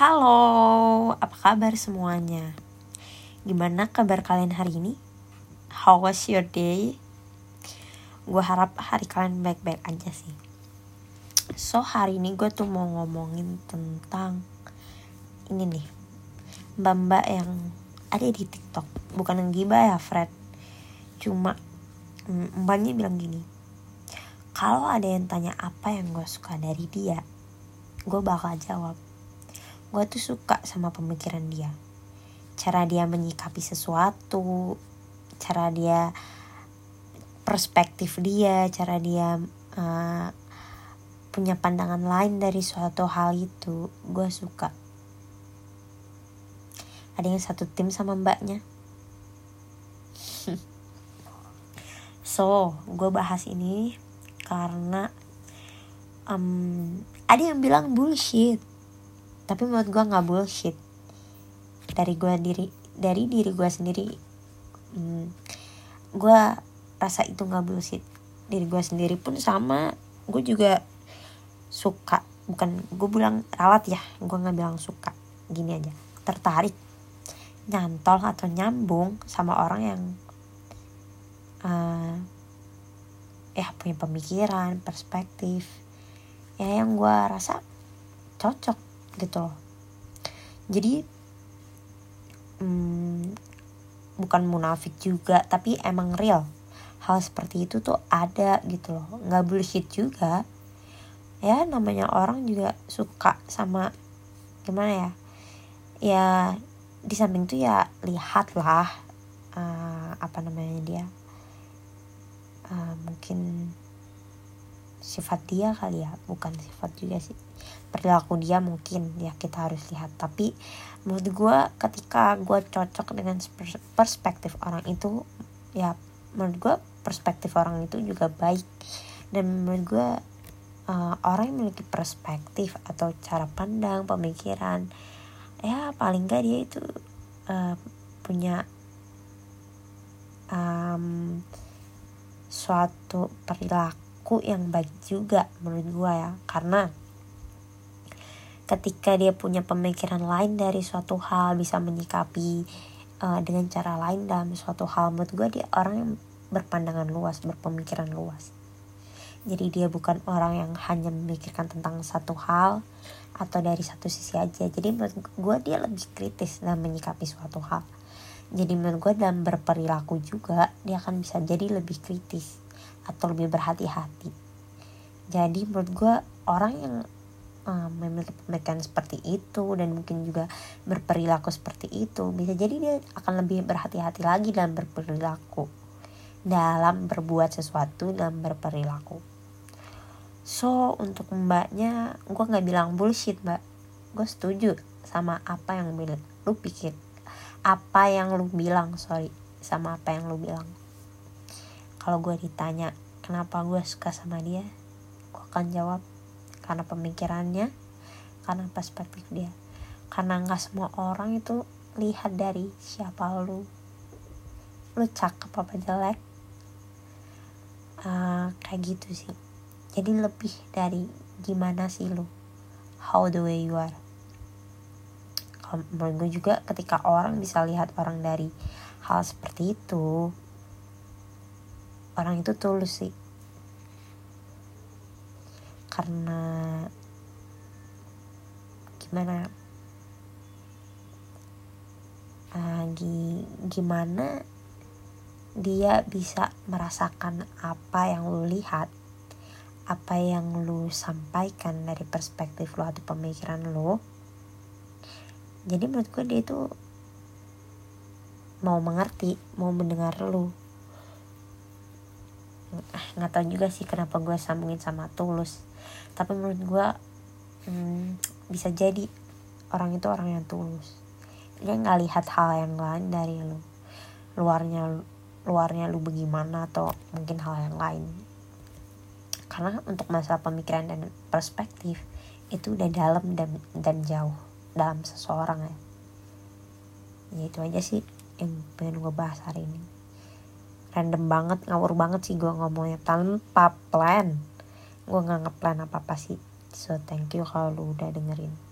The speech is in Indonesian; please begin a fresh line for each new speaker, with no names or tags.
Halo, apa kabar semuanya? Gimana kabar kalian hari ini? How was your day? Gue harap hari kalian baik-baik aja sih. So hari ini gue tuh mau ngomongin tentang ini nih, mbak-mbak yang ada di TikTok. Bukan yang gibah ya, Fred. Cuma mm, mbaknya bilang gini, kalau ada yang tanya apa yang gue suka dari dia, gue bakal jawab gue tuh suka sama pemikiran dia. Cara dia menyikapi sesuatu cara dia perspektif dia cara dia uh, punya pandangan lain dari suatu hal itu gue suka. Ada yang satu tim sama mbaknya. So gue bahas ini karena um, ada yang bilang bullshit tapi menurut gue nggak bullshit. Dari gue diri dari diri gue sendiri hmm, gue rasa itu nggak bullshit. Diri gue sendiri pun sama. Gue juga suka bukan gue bilang rawat ya. Gue nggak bilang suka. Gini aja. Tertarik nyantol atau nyambung sama orang yang uh, ya punya pemikiran perspektif. Ya yang gue rasa cocok gitu loh. Jadi hmm, bukan munafik juga tapi emang real. Hal seperti itu tuh ada gitu loh. Nggak bullshit juga. Ya namanya orang juga suka sama gimana ya? Ya di samping tuh ya lihatlah uh, apa namanya dia. Uh, mungkin sifat dia kali ya. Bukan sifat juga sih. Perilaku dia mungkin ya kita harus lihat. Tapi menurut gue ketika gue cocok dengan perspektif orang itu ya menurut gue perspektif orang itu juga baik. Dan menurut gue uh, orang yang memiliki perspektif atau cara pandang pemikiran ya paling gak dia itu uh, punya um, suatu perilaku perilaku yang baik juga menurut gue ya. Karena ketika dia punya pemikiran lain dari suatu hal bisa menyikapi uh, dengan cara lain dalam suatu hal menurut gue dia orang yang berpandangan luas berpemikiran luas. Jadi dia bukan orang yang hanya memikirkan tentang satu hal atau dari satu sisi aja. Jadi menurut gue dia lebih kritis dalam menyikapi suatu hal. Jadi menurut gue dalam berperilaku juga dia akan bisa jadi lebih kritis atau lebih berhati-hati. Jadi menurut gue orang yang um, memiliki pemikiran seperti itu dan mungkin juga berperilaku seperti itu bisa jadi dia akan lebih berhati-hati lagi dalam berperilaku dalam berbuat sesuatu dalam berperilaku. So untuk mbaknya gue nggak bilang bullshit mbak. Gue setuju sama apa yang lu pikir. Apa yang lu bilang sorry sama apa yang lu bilang kalau gue ditanya kenapa gue suka sama dia? Gue akan jawab karena pemikirannya karena perspektif dia. Karena nggak semua orang itu lihat dari siapa lu. Lu cakep apa jelek. Uh, kayak gitu sih. Jadi lebih dari gimana sih lu? How the way you are. Kalau menurut gue juga ketika orang bisa lihat orang dari hal seperti itu orang itu tulus sih. Karena gimana uh, gimana dia bisa merasakan apa yang lu lihat apa yang lu sampaikan dari perspektif lu atau pemikiran lu. Jadi menurut gue dia itu mau mengerti mau mendengar lu. ah nggak tahu juga sih kenapa gue sambungin sama tulus. Tapi menurut gue hmm, bisa jadi orang itu orang yang tulus. Dia nggak lihat hal yang lain dari lu. Luarnya luarnya lu bagaimana atau mungkin hal yang lain. Karena untuk masalah pemikiran dan perspektif itu udah dalam dan dan jauh dalam seseorang ya. Ya itu aja sih yang pengen gue bahas hari ini random banget ngawur banget sih gue ngomongnya tanpa plan. Gue nggak ngeplan apa apa sih. So thank you kalau udah dengerin